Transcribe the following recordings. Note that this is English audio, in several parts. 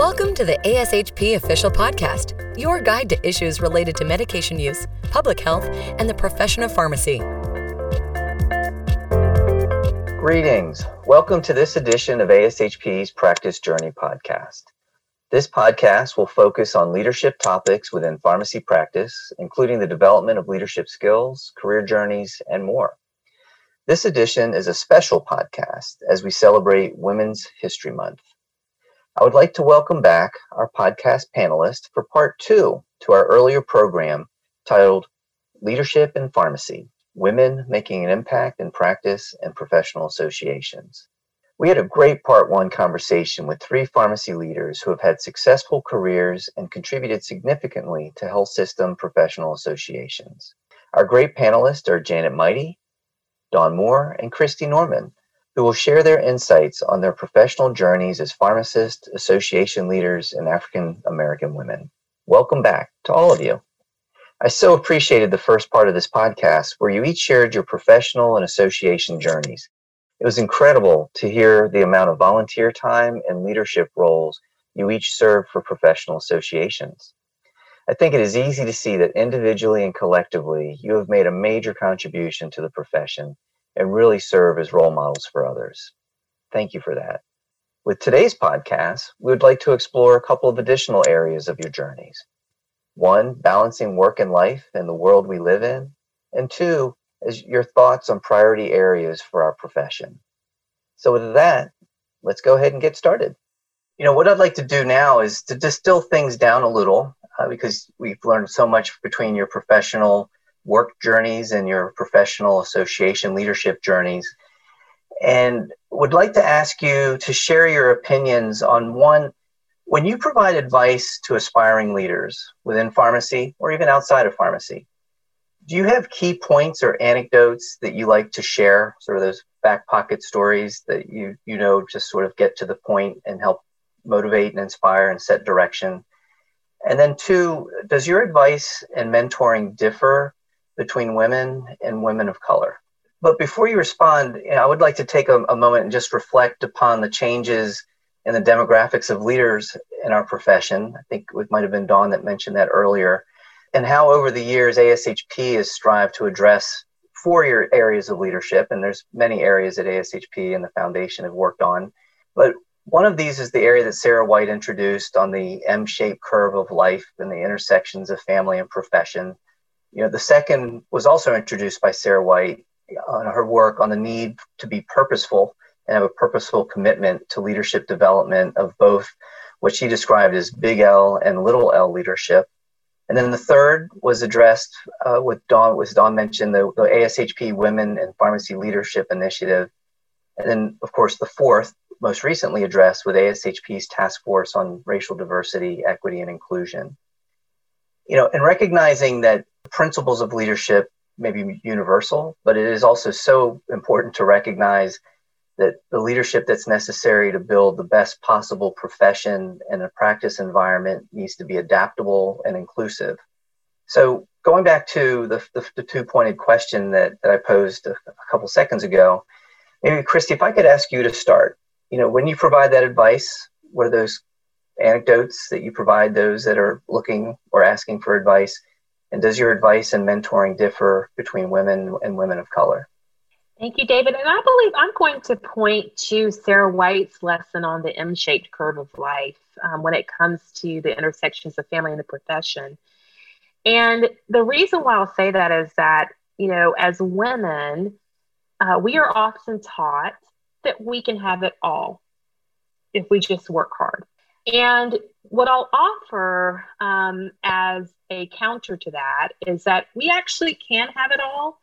Welcome to the ASHP Official Podcast, your guide to issues related to medication use, public health, and the profession of pharmacy. Greetings. Welcome to this edition of ASHP's Practice Journey podcast. This podcast will focus on leadership topics within pharmacy practice, including the development of leadership skills, career journeys, and more. This edition is a special podcast as we celebrate Women's History Month. I would like to welcome back our podcast panelists for part two to our earlier program titled Leadership in Pharmacy Women Making an Impact in Practice and Professional Associations. We had a great part one conversation with three pharmacy leaders who have had successful careers and contributed significantly to health system professional associations. Our great panelists are Janet Mighty, Dawn Moore, and Christy Norman, who will share their insights on their professional journeys as pharmacists, association leaders, and African American women. Welcome back to all of you. I so appreciated the first part of this podcast where you each shared your professional and association journeys. It was incredible to hear the amount of volunteer time and leadership roles you each served for professional associations. I think it is easy to see that individually and collectively, you have made a major contribution to the profession and really serve as role models for others. Thank you for that. With today's podcast, we would like to explore a couple of additional areas of your journeys. One, balancing work and life in the world we live in. And two, is your thoughts on priority areas for our profession. So, with that, let's go ahead and get started. You know, what I'd like to do now is to distill things down a little uh, because we've learned so much between your professional work journeys and your professional association leadership journeys. And would like to ask you to share your opinions on one when you provide advice to aspiring leaders within pharmacy or even outside of pharmacy. Do you have key points or anecdotes that you like to share, sort of those back pocket stories that you you know just sort of get to the point and help motivate and inspire and set direction? And then two, does your advice and mentoring differ between women and women of color. But before you respond, you know, I would like to take a, a moment and just reflect upon the changes in the demographics of leaders in our profession. I think it might have been Dawn that mentioned that earlier, and how over the years ASHP has strived to address four areas of leadership, and there's many areas that ASHP and the foundation have worked on. But one of these is the area that Sara White introduced on the M-shaped curve of life and the intersections of family and profession. You know, the second was also introduced by Sara White on her work on the need to be purposeful and have a purposeful commitment to leadership development of both what she described as big L and little L leadership. And then the third was addressed uh, with Dawn, was Dawn mentioned the, the ASHP Women in Pharmacy Leadership Initiative. And then, of course, the fourth, most recently addressed with ASHP's Task Force on Racial Diversity, Equity, and Inclusion. You know, and recognizing that principles of leadership may be universal, but it is also so important to recognize that the leadership that's necessary to build the best possible profession and a practice environment needs to be adaptable and inclusive. So, going back to the, the, the two pointed question that, that I posed a, a couple seconds ago, maybe Christy, if I could ask you to start, you know, when you provide that advice, what are those anecdotes that you provide those that are looking or asking for advice? And does your advice and mentoring differ between women and women of color? Thank you, David. And I believe I'm going to point to Sara White's lesson on the M shaped curve of life um, when it comes to the intersections of family and the profession. And the reason why I'll say that is that, you know, as women, uh, we are often taught that we can have it all if we just work hard. And what I'll offer um, as a counter to that is that we actually can have it all,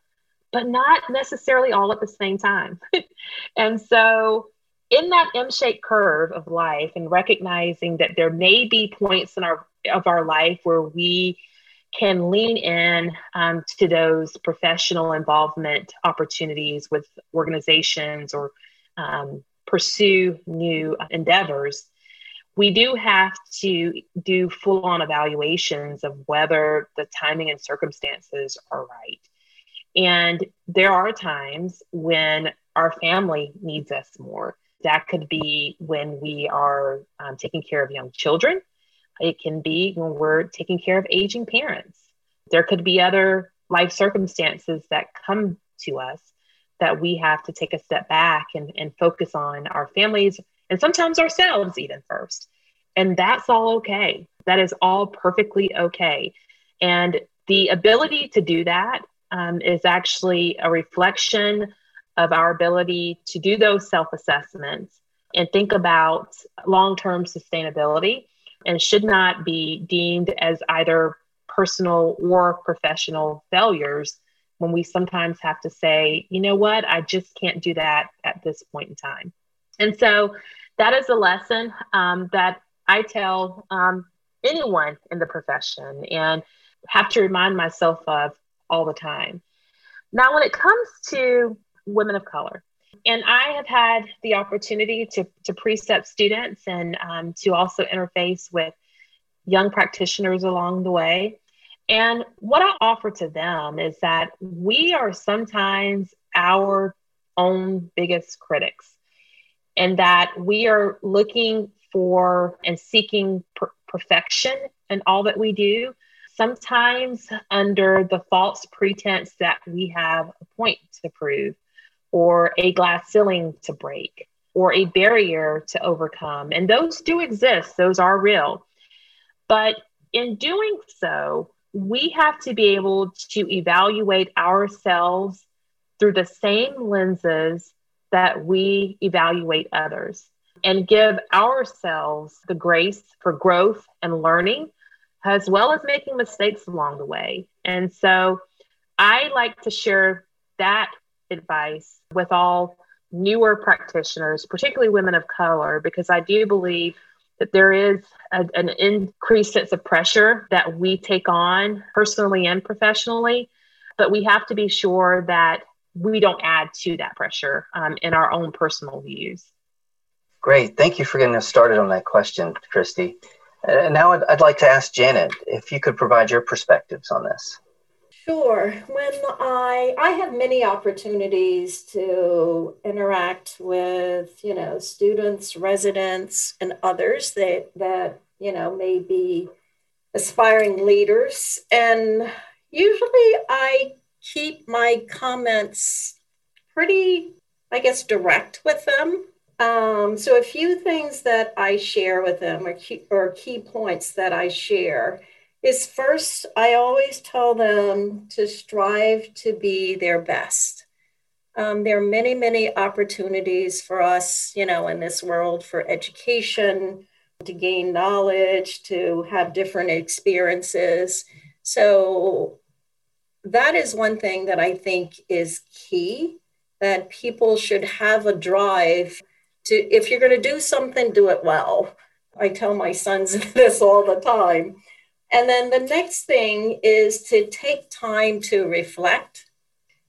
but not necessarily all at the same time. and so, in that M-shaped curve of life, and recognizing that there may be points in our of our life where we can lean in um, to those professional involvement opportunities with organizations or um, pursue new endeavors we do have to do full on evaluations of whether the timing and circumstances are right. And there are times when our family needs us more. That could be when we are um, taking care of young children. It can be when we're taking care of aging parents. There could be other life circumstances that come to us that we have to take a step back and, and focus on our families and sometimes ourselves even first. And that's all okay. That is all perfectly okay. And the ability to do that um, is actually a reflection of our ability to do those self assessments and think about long term sustainability and should not be deemed as either personal or professional failures when we sometimes have to say, you know what, I just can't do that at this point in time. And so that is a lesson um, that I tell um, anyone in the profession and have to remind myself of all the time. Now, when it comes to women of color, and I have had the opportunity to, to precept students and um, to also interface with young practitioners along the way. And what I offer to them is that we are sometimes our own biggest critics, and that we are looking for and seeking per- perfection in all that we do, sometimes under the false pretense that we have a point to prove, or a glass ceiling to break, or a barrier to overcome. And those do exist, those are real. But in doing so, we have to be able to evaluate ourselves through the same lenses that we evaluate others and give ourselves the grace for growth and learning, as well as making mistakes along the way. And so I like to share that advice with all newer practitioners, particularly women of color, because I do believe that there is a, an increased sense of pressure that we take on personally and professionally, but we have to be sure that we don't add to that pressure um, in our own personal views. Great. Thank you for getting us started on that question, Christy. And now I'd, I'd like to ask Janet if you could provide your perspectives on this. Sure. When I I have many opportunities to interact with, you know, students, residents, and others that that, you know, may be aspiring leaders. And usually I keep my comments pretty, I guess, direct with them. Um, so a few things that I share with them or key, or key points that I share is first, I always tell them to strive to be their best. Um, there are many, many opportunities for us, you know, in this world for education, to gain knowledge, to have different experiences. So that is one thing that I think is key that people should have a drive to, if you're going to do something, do it well. I tell my sons this all the time and then the next thing is to take time to reflect.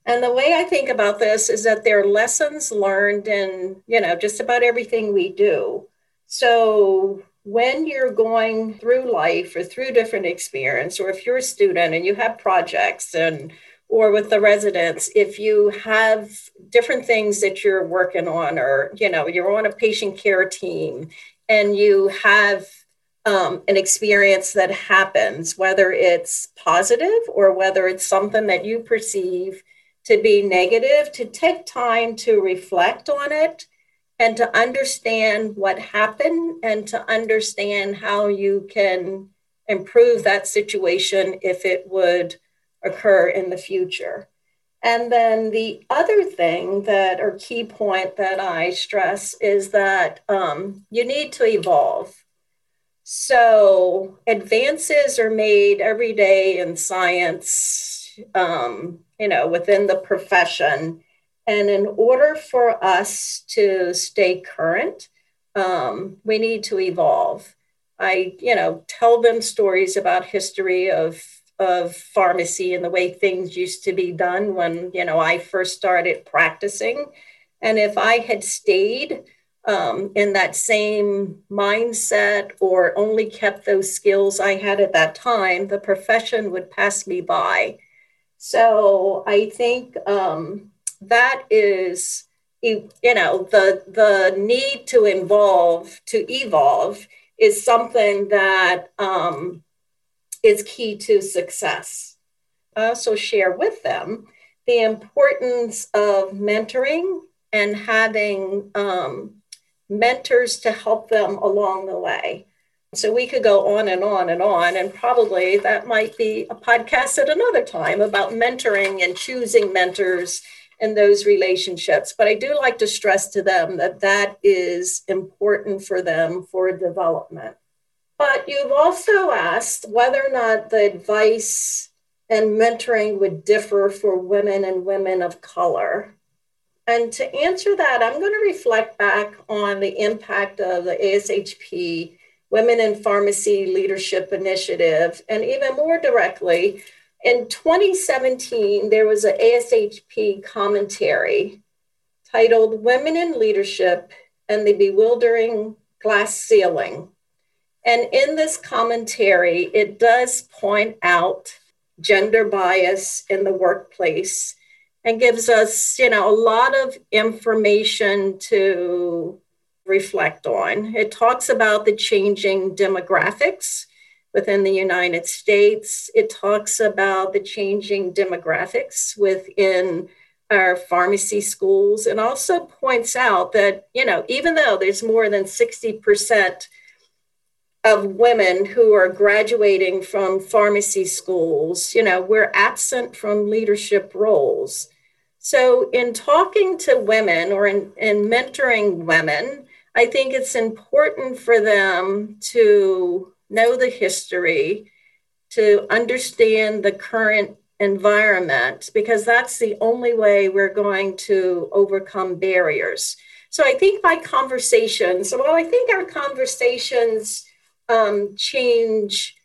And the way I think about this is that there are lessons learned in, you know, just about everything we do. So when you're going through life or through different experience, or if you're a student and you have projects and or with the residents, if you have different things that you're working on, or you know, you're on a patient care team and you have um, an experience that happens, whether it's positive or whether it's something that you perceive to be negative, to take time to reflect on it and to understand what happened and to understand how you can improve that situation if it would occur in the future. And then the other thing that, or key point that I stress is that um, you need to evolve. So advances are made every day in science, um, you know, within the profession. And in order for us to stay current, um, we need to evolve. I, you know, tell them stories about history of of pharmacy and the way things used to be done when, you know, I first started practicing. And if I had stayed um, in that same mindset or only kept those skills I had at that time, the profession would pass me by. So I think um, that is you know the the need to involve to evolve is something that um, is key to success. I also share with them the importance of mentoring and having um, mentors to help them along the way. So we could go on and on and on, and probably that might be a podcast at another time about mentoring and choosing mentors and those relationships. But I do like to stress to them that that is important for them for development. But you've also asked whether or not the advice and mentoring would differ for women and women of color. And to answer that, I'm going to reflect back on the impact of the ASHP Women in Pharmacy Leadership Initiative, and even more directly, in 2017, there was an ASHP commentary titled Women in Leadership and the Bewildering Glass Ceiling. And in this commentary, it does point out gender bias in the workplace and gives us, you know, a lot of information to reflect on. It talks about the changing demographics within the United States. It talks about the changing demographics within our pharmacy schools and also points out that, you know, even though there's more than 60% of women who are graduating from pharmacy schools, you know, we're absent from leadership roles. So, in talking to women or in, in mentoring women, I think it's important for them to know the history, to understand the current environment, because that's the only way we're going to overcome barriers. So I think my conversations, well, I think our conversations um, change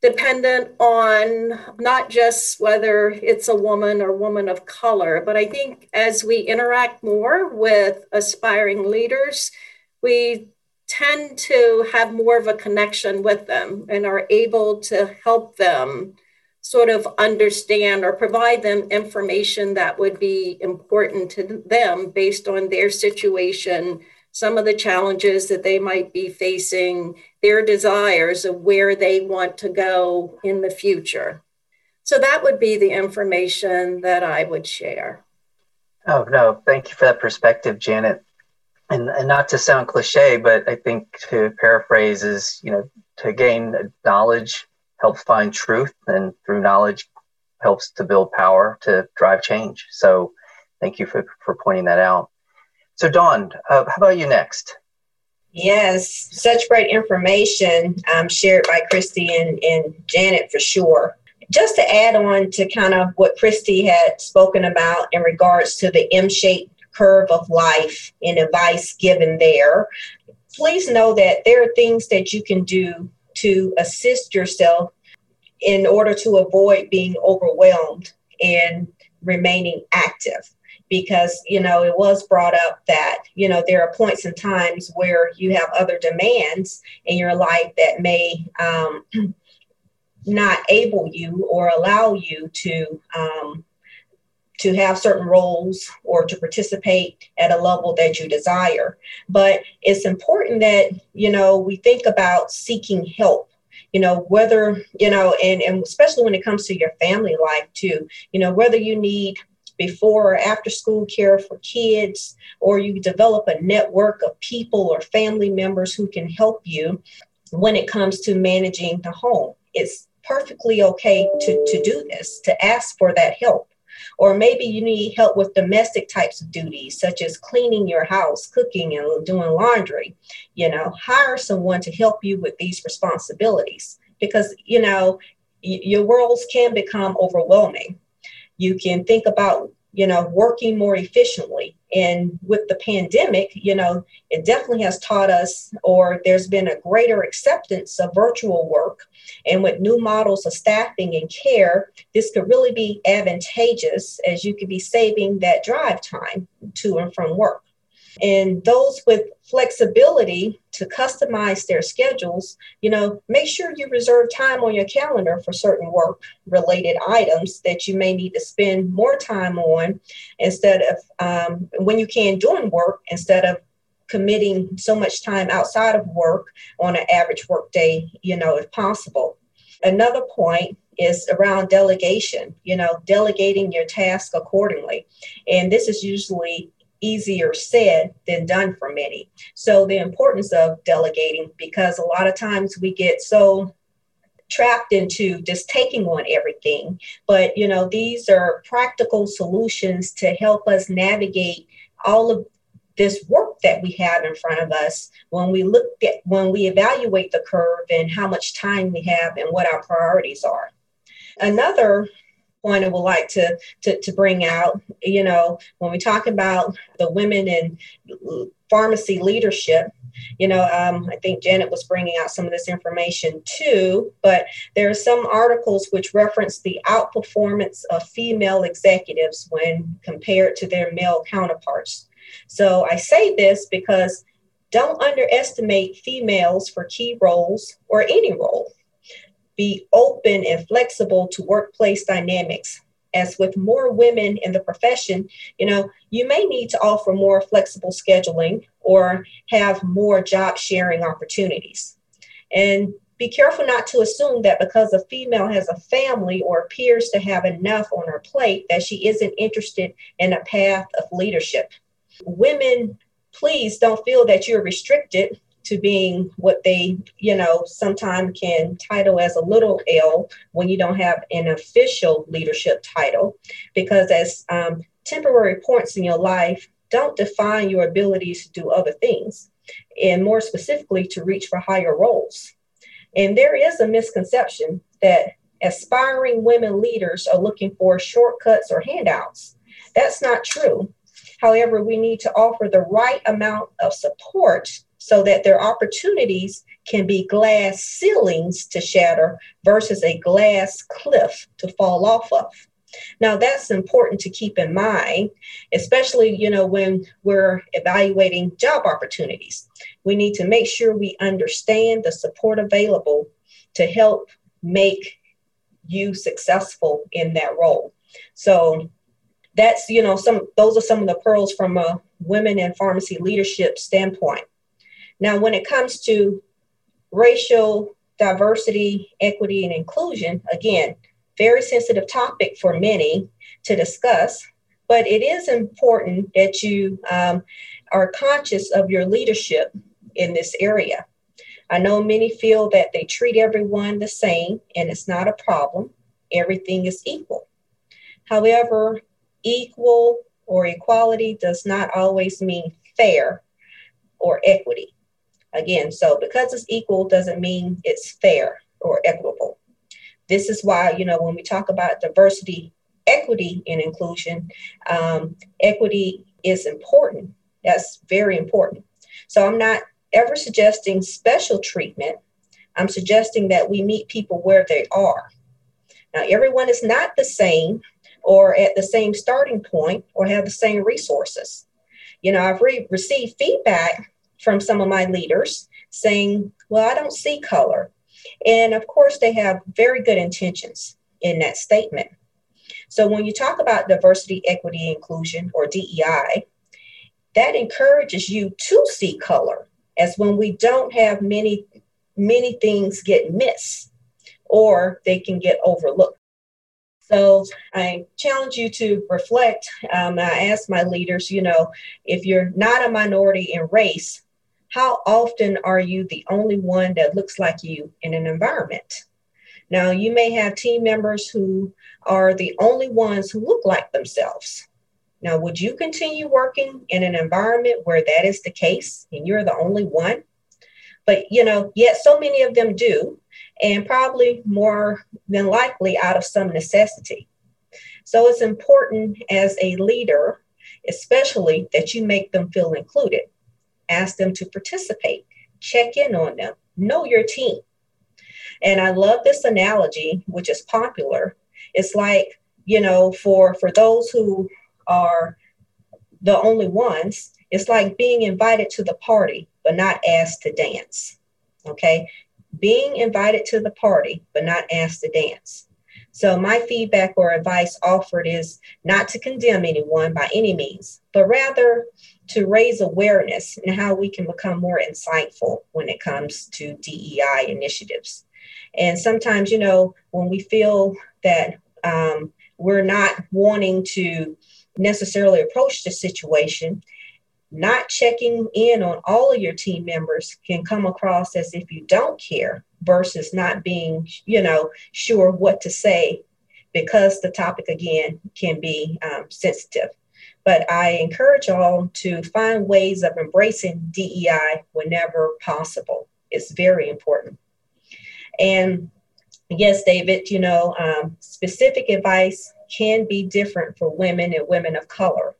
dependent on not just whether it's a woman or woman of color, but I think as we interact more with aspiring leaders, we tend to have more of a connection with them and are able to help them sort of understand or provide them information that would be important to them based on their situation, some of the challenges that they might be facing, their desires of where they want to go in the future. So that would be the information that I would share. Oh, no, thank you for that perspective, Janet and, and not to sound cliche, but I think to paraphrase is, you know, to gain knowledge helps find truth, and through knowledge helps to build power to drive change. So, thank you for, for pointing that out. So, Dawn, uh, how about you next? Yes, such great information um, shared by Christy and, and Janet for sure. Just to add on to kind of what Christy had spoken about in regards to the M shaped curve of life and advice given there. Please know that there are things that you can do to assist yourself in order to avoid being overwhelmed and remaining active because you know it was brought up that you know there are points and times where you have other demands in your life that may um, not able you or allow you to um, to have certain roles or to participate at a level that you desire. But it's important that, you know, we think about seeking help you know whether you know and, and especially when it comes to your family life too you know whether you need before or after school care for kids or you develop a network of people or family members who can help you when it comes to managing the home it's perfectly okay to, to do this to ask for that help or maybe you need help with domestic types of duties, such as cleaning your house, cooking, and doing laundry. You know, hire someone to help you with these responsibilities because, you know, y- your worlds can become overwhelming. You can think about you know, working more efficiently. And with the pandemic, you know, it definitely has taught us, or there's been a greater acceptance of virtual work. And with new models of staffing and care, this could really be advantageous as you could be saving that drive time to and from work. And those with flexibility to customize their schedules, you know, make sure you reserve time on your calendar for certain work related items that you may need to spend more time on instead of um, when you can doing work instead of committing so much time outside of work on an average work day, you know, if possible. Another point is around delegation, you know, delegating your task accordingly. And this is usually easier said than done for many. So, the importance of delegating, because a lot of times we get so trapped into just taking on everything. But, you know, these are practical solutions to help us navigate all of this work that we have in front of us when we look at when we evaluate the curve and how much time we have and what our priorities are. Another point I would like to, to, to bring out, you know, when we talk about the women in pharmacy leadership, you know, um, I think Janet was bringing out some of this information too, but there are some articles which reference the outperformance of female executives when compared to their male counterparts. So I say this because don't underestimate females for key roles or any role be open and flexible to workplace dynamics. As with more women in the profession, you know, you may need to offer more flexible scheduling or have more job sharing opportunities. And be careful not to assume that because a female has a family or appears to have enough on her plate that she isn't interested in a path of leadership. Women, please don't feel that you're restricted to being what they, you know, sometimes can title as a little L when you don't have an official leadership title, because as um, temporary points in your life don't define your abilities to do other things, and more specifically, to reach for higher roles. And there is a misconception that aspiring women leaders are looking for shortcuts or handouts. That's not true. However, we need to offer the right amount of support so that their opportunities can be glass ceilings to shatter versus a glass cliff to fall off of. Now that's important to keep in mind, especially you know when we're evaluating job opportunities. We need to make sure we understand the support available to help make you successful in that role. So that's you know some those are some of the pearls from a women in pharmacy leadership standpoint. Now, when it comes to racial diversity, equity, and inclusion, again, very sensitive topic for many to discuss, but it is important that you um, are conscious of your leadership in this area. I know many feel that they treat everyone the same and it's not a problem. Everything is equal. However, equal or equality does not always mean fair or equity. Again, so because it's equal doesn't mean it's fair or equitable. This is why, you know, when we talk about diversity, equity, and inclusion, um, equity is important. That's very important. So I'm not ever suggesting special treatment. I'm suggesting that we meet people where they are. Now, everyone is not the same or at the same starting point or have the same resources. You know, I've re- received feedback from some of my leaders saying, Well, I don't see color. And of course, they have very good intentions in that statement. So when you talk about diversity, equity, inclusion, or DEI, that encourages you to see color, as when we don't have many, many things get missed or they can get overlooked. So I challenge you to reflect. Um, I ask my leaders, you know, if you're not a minority in race, how often are you the only one that looks like you in an environment? Now, you may have team members who are the only ones who look like themselves. Now, would you continue working in an environment where that is the case and you're the only one? But, you know, yet so many of them do, and probably more than likely out of some necessity. So it's important as a leader, especially that you make them feel included ask them to participate, check in on them, know your team. And I love this analogy, which is popular. It's like, you know, for for those who are the only ones, It's like being invited to the party, but not asked to dance. Okay. Being invited to the party, but not asked to dance. So, my feedback or advice offered is not to condemn anyone by any means, but rather to raise awareness and how we can become more insightful when it comes to DEI initiatives. And sometimes, you know, when we feel that um, we're not wanting to necessarily approach the situation, not checking in on all of your team members can come across as if you don't care versus not being, you know, sure what to say because the topic again can be um, sensitive. But I encourage y'all to find ways of embracing DEI whenever possible. It's very important. And yes, David, you know, um, specific advice can be different for women and women of color.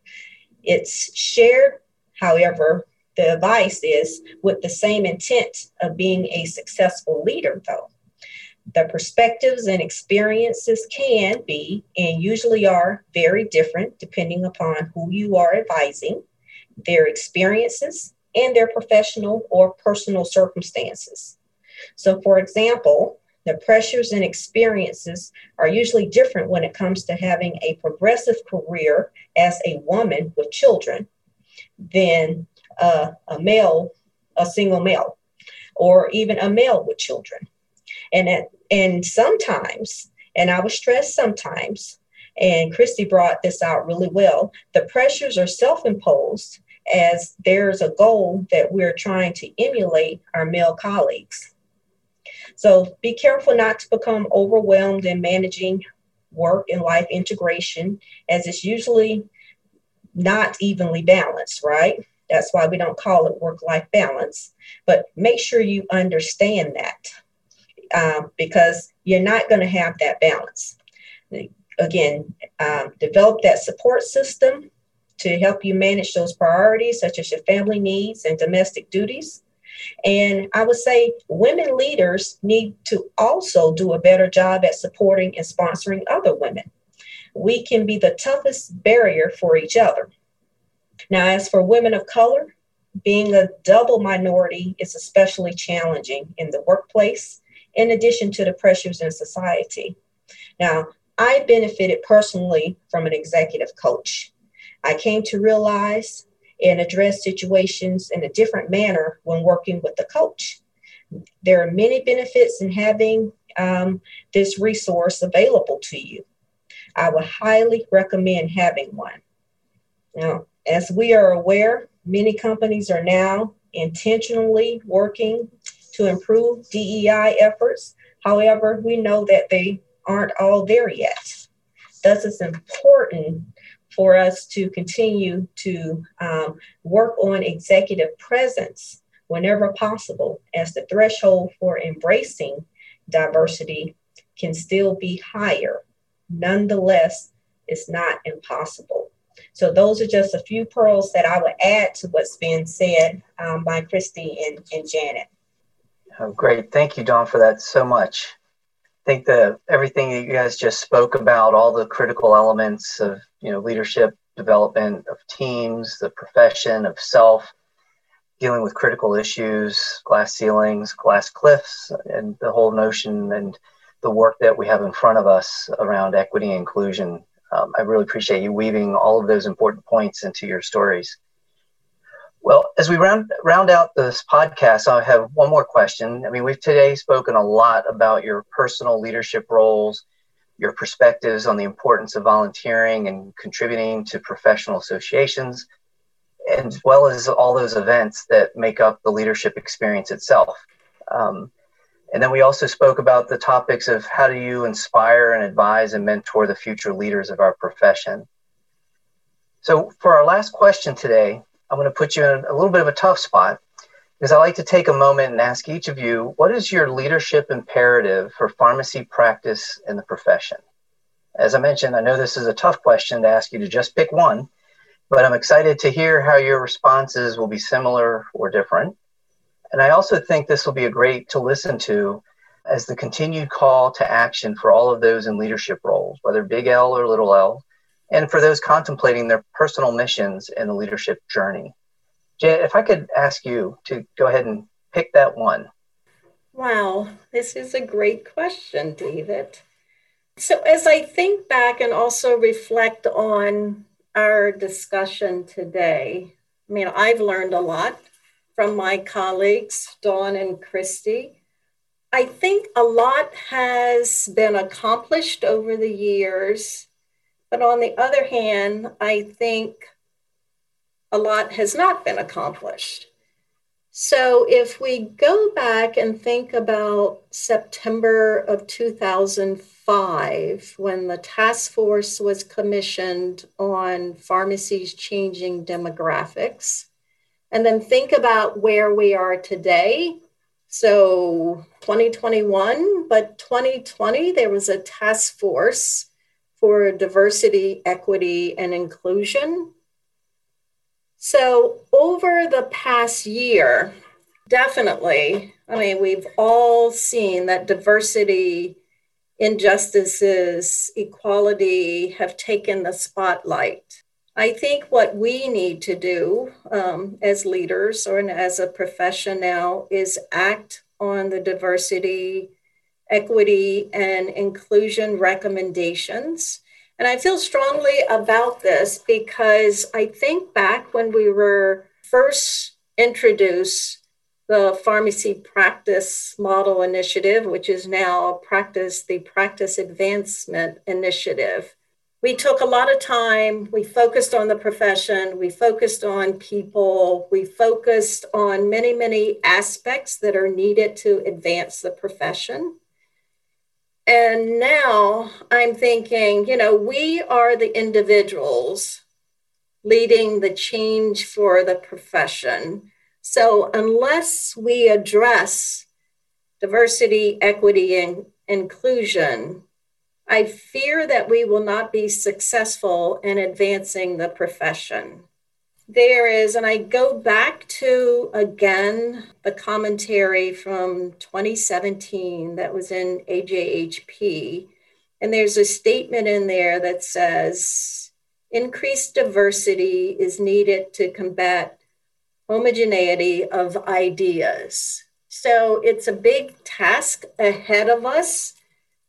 It's shared, however, the advice is with the same intent of being a successful leader, though. The perspectives and experiences can be and usually are very different depending upon who you are advising, their experiences, and their professional or personal circumstances. So, for example, the pressures and experiences are usually different when it comes to having a progressive career as a woman with children than uh, a male, a single male, or even a male with children. And, and sometimes, and I was stressed sometimes, and Christy brought this out really well, the pressures are self imposed as there's a goal that we're trying to emulate our male colleagues. So be careful not to become overwhelmed in managing work and life integration, as it's usually not evenly balanced, right? That's why we don't call it work life balance. But make sure you understand that um, because you're not going to have that balance. Again, um, develop that support system to help you manage those priorities, such as your family needs and domestic duties. And I would say women leaders need to also do a better job at supporting and sponsoring other women. We can be the toughest barrier for each other. Now, as for women of color, being a double minority is especially challenging in the workplace, in addition to the pressures in society. Now, I benefited personally from an executive coach. I came to realize and address situations in a different manner when working with a coach. There are many benefits in having um, this resource available to you. I would highly recommend having one. Now, as we are aware, many companies are now intentionally working to improve DEI efforts. However, we know that they aren't all there yet. Thus, it's important for us to continue to um, work on executive presence whenever possible, as the threshold for embracing diversity can still be higher. Nonetheless, it's not impossible. So, those are just a few pearls that I would add to what's been said um, by Christy and, and Janet. Oh, great. Thank you, Dawn, for that so much. I think that everything that you guys just spoke about, all the critical elements of you know leadership development of teams, the profession of self, dealing with critical issues, glass ceilings, glass cliffs, and the whole notion and the work that we have in front of us around equity and inclusion. Um, I really appreciate you weaving all of those important points into your stories. Well, as we round round out this podcast, I have one more question. I mean, we've today spoken a lot about your personal leadership roles, your perspectives on the importance of volunteering and contributing to professional associations, as well as all those events that make up the leadership experience itself. Um, and then we also spoke about the topics of how do you inspire and advise and mentor the future leaders of our profession. So, for our last question today, I'm going to put you in a little bit of a tough spot because I like to take a moment and ask each of you what is your leadership imperative for pharmacy practice in the profession? As I mentioned, I know this is a tough question to ask you to just pick one, but I'm excited to hear how your responses will be similar or different. And I also think this will be a great to listen to as the continued call to action for all of those in leadership roles, whether big L or little l, and for those contemplating their personal missions in the leadership journey. Jan, if I could ask you to go ahead and pick that one. Wow, this is a great question, David. So, as I think back and also reflect on our discussion today, I mean, I've learned a lot from my colleagues, Dawn and Christy. I think a lot has been accomplished over the years, but on the other hand, I think a lot has not been accomplished. So if we go back and think about September of 2005, when the task force was commissioned on pharmacies changing demographics, and then think about where we are today. So 2021, but 2020, there was a task force for diversity, equity, and inclusion so, over the past year, definitely, I mean, we've all seen that diversity, injustices, equality have taken the spotlight. I think what we need to do um, as leaders or as a profession now is act on the diversity, equity, and inclusion recommendations and I feel strongly about this because I think back when we were first introduced the pharmacy practice model initiative, which is now practice the practice advancement initiative. We took a lot of time. We focused on the profession. We focused on people. We focused on many, many aspects that are needed to advance the profession. And now I'm thinking, you know, we are the individuals leading the change for the profession. So unless we address diversity, equity, and inclusion, I fear that we will not be successful in advancing the profession there is, and I go back to again the commentary from 2017 that was in AJHP. And there's a statement in there that says increased diversity is needed to combat homogeneity of ideas. So it's a big task ahead of us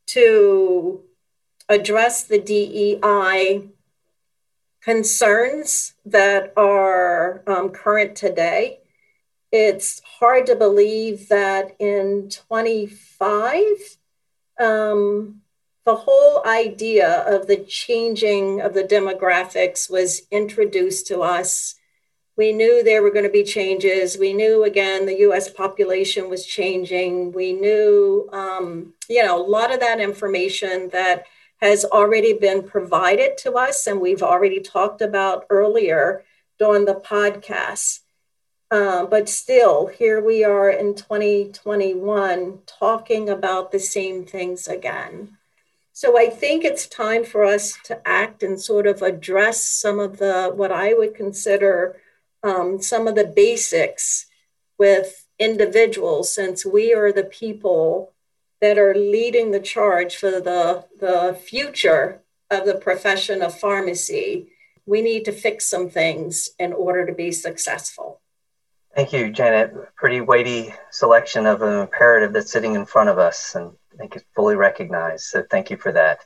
to address the DEI concerns that are um, current today. It's hard to believe that in 25, um, the whole idea of the changing of the demographics was introduced to us. We knew there were going to be changes. We knew, again, the US population was changing. We knew, um, you know, a lot of that information that has already been provided to us, and we've already talked about earlier during the podcast. Uh, but still, here we are in 2021 talking about the same things again. So I think it's time for us to act and sort of address some of the, what I would consider um, some of the basics with individuals, since we are the people that are leading the charge for the, the future of the profession of pharmacy, we need to fix some things in order to be successful. Thank you, Janet. Pretty weighty selection of an imperative that's sitting in front of us, and I think it's fully recognized. So thank you for that.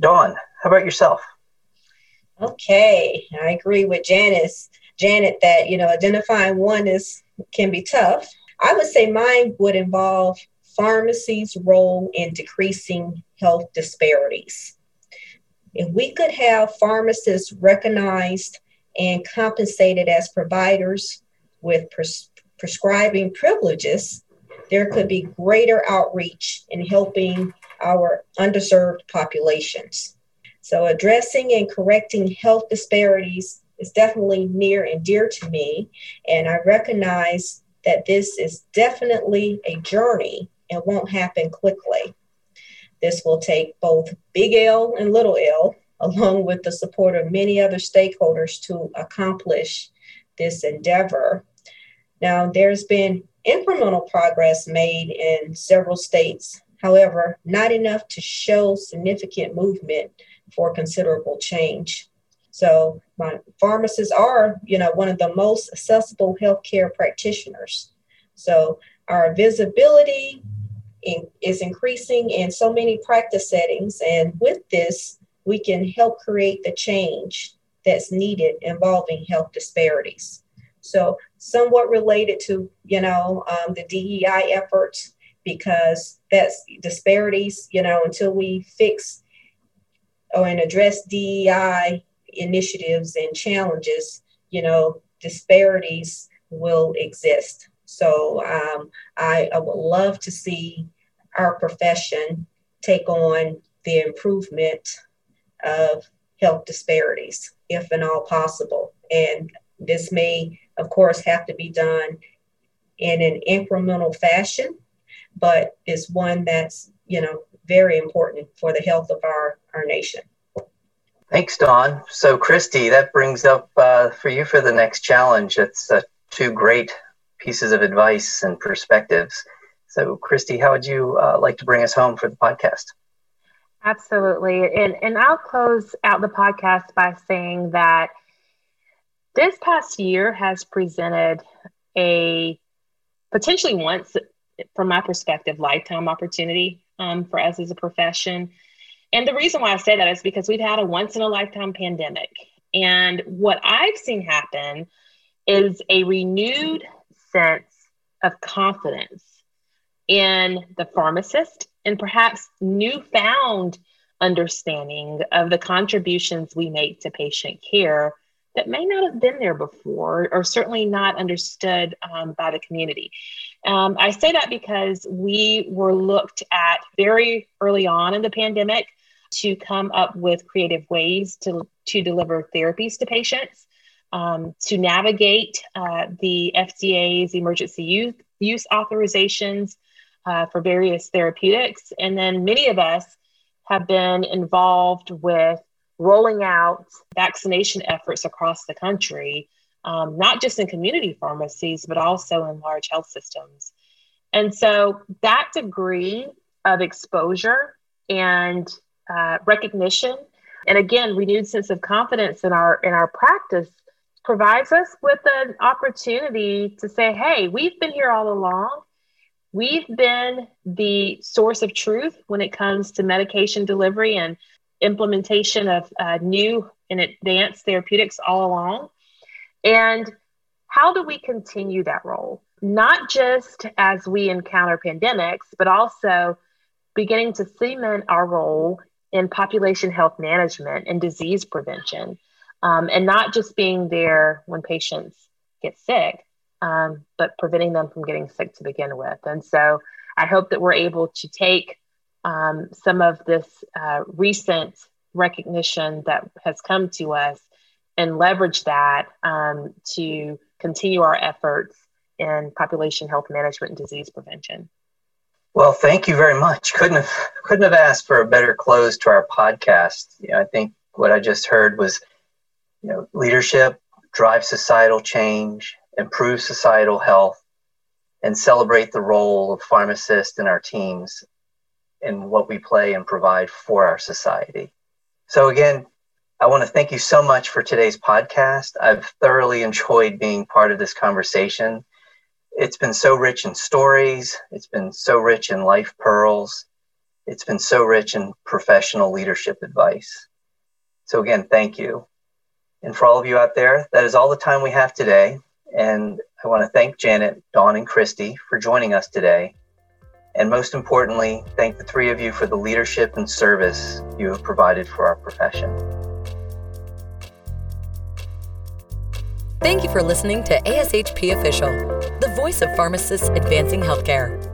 Dawn, how about yourself? Okay, I agree with Janice. Janet that you know identifying one is can be tough. I would say mine would involve pharmacy's role in decreasing health disparities. If we could have pharmacists recognized and compensated as providers with pres- prescribing privileges, there could be greater outreach in helping our underserved populations. So, addressing and correcting health disparities is definitely near and dear to me. And I recognize that this is definitely a journey and won't happen quickly. This will take both big L and little l, along with the support of many other stakeholders to accomplish this endeavor. Now, there's been incremental progress made in several states, however, not enough to show significant movement for considerable change. So my pharmacists are, you know, one of the most accessible healthcare practitioners. So our visibility in, is increasing in so many practice settings. And with this, we can help create the change that's needed involving health disparities. So somewhat related to, you know, um, the DEI efforts, because that's disparities, you know, until we fix or and address DEI initiatives and challenges, you know, disparities will exist. So um, I, I would love to see our profession take on the improvement of health disparities, if and all possible. And this may, of course, have to be done in an incremental fashion, but is one that's, you know, very important for the health of our, our nation. Thanks, Dawn. So, Christy, that brings up uh, for you for the next challenge. It's uh, two great pieces of advice and perspectives. So, Christy, how would you uh, like to bring us home for the podcast? Absolutely. And, and I'll close out the podcast by saying that this past year has presented a potentially once, from my perspective, lifetime opportunity um, for us as a profession and the reason why I say that is because we've had a once in a lifetime pandemic. And what I've seen happen is a renewed sense of confidence in the pharmacist and perhaps newfound understanding of the contributions we make to patient care that may not have been there before or certainly not understood um, by the community. Um, I say that because we were looked at very early on in the pandemic to come up with creative ways to, to deliver therapies to patients, um, to navigate uh, the FDA's emergency use, use authorizations uh, for various therapeutics. And then many of us have been involved with rolling out vaccination efforts across the country, um, not just in community pharmacies, but also in large health systems. And so that degree of exposure and uh, recognition and again renewed sense of confidence in our in our practice provides us with an opportunity to say hey we've been here all along. We've been the source of truth when it comes to medication delivery and implementation of uh, new and advanced therapeutics all along. And how do we continue that role? Not just as we encounter pandemics but also beginning to cement our role in population health management and disease prevention, um, and not just being there when patients get sick, um, but preventing them from getting sick to begin with. And so I hope that we're able to take um, some of this uh, recent recognition that has come to us and leverage that um, to continue our efforts in population health management and disease prevention. Well, thank you very much. Couldn't have couldn't have asked for a better close to our podcast. You know, I think what I just heard was, you know, leadership, drive societal change, improve societal health, and celebrate the role of pharmacists and our teams in what we play and provide for our society. So again, I want to thank you so much for today's podcast. I've thoroughly enjoyed being part of this conversation it's been so rich in stories. It's been so rich in life pearls. It's been so rich in professional leadership advice. So, again, thank you. And for all of you out there, that is all the time we have today. And I want to thank Janet, Dawn, and Christy for joining us today. And most importantly, thank the three of you for the leadership and service you have provided for our profession. Thank you for listening to ASHP Official, the voice of pharmacists advancing healthcare.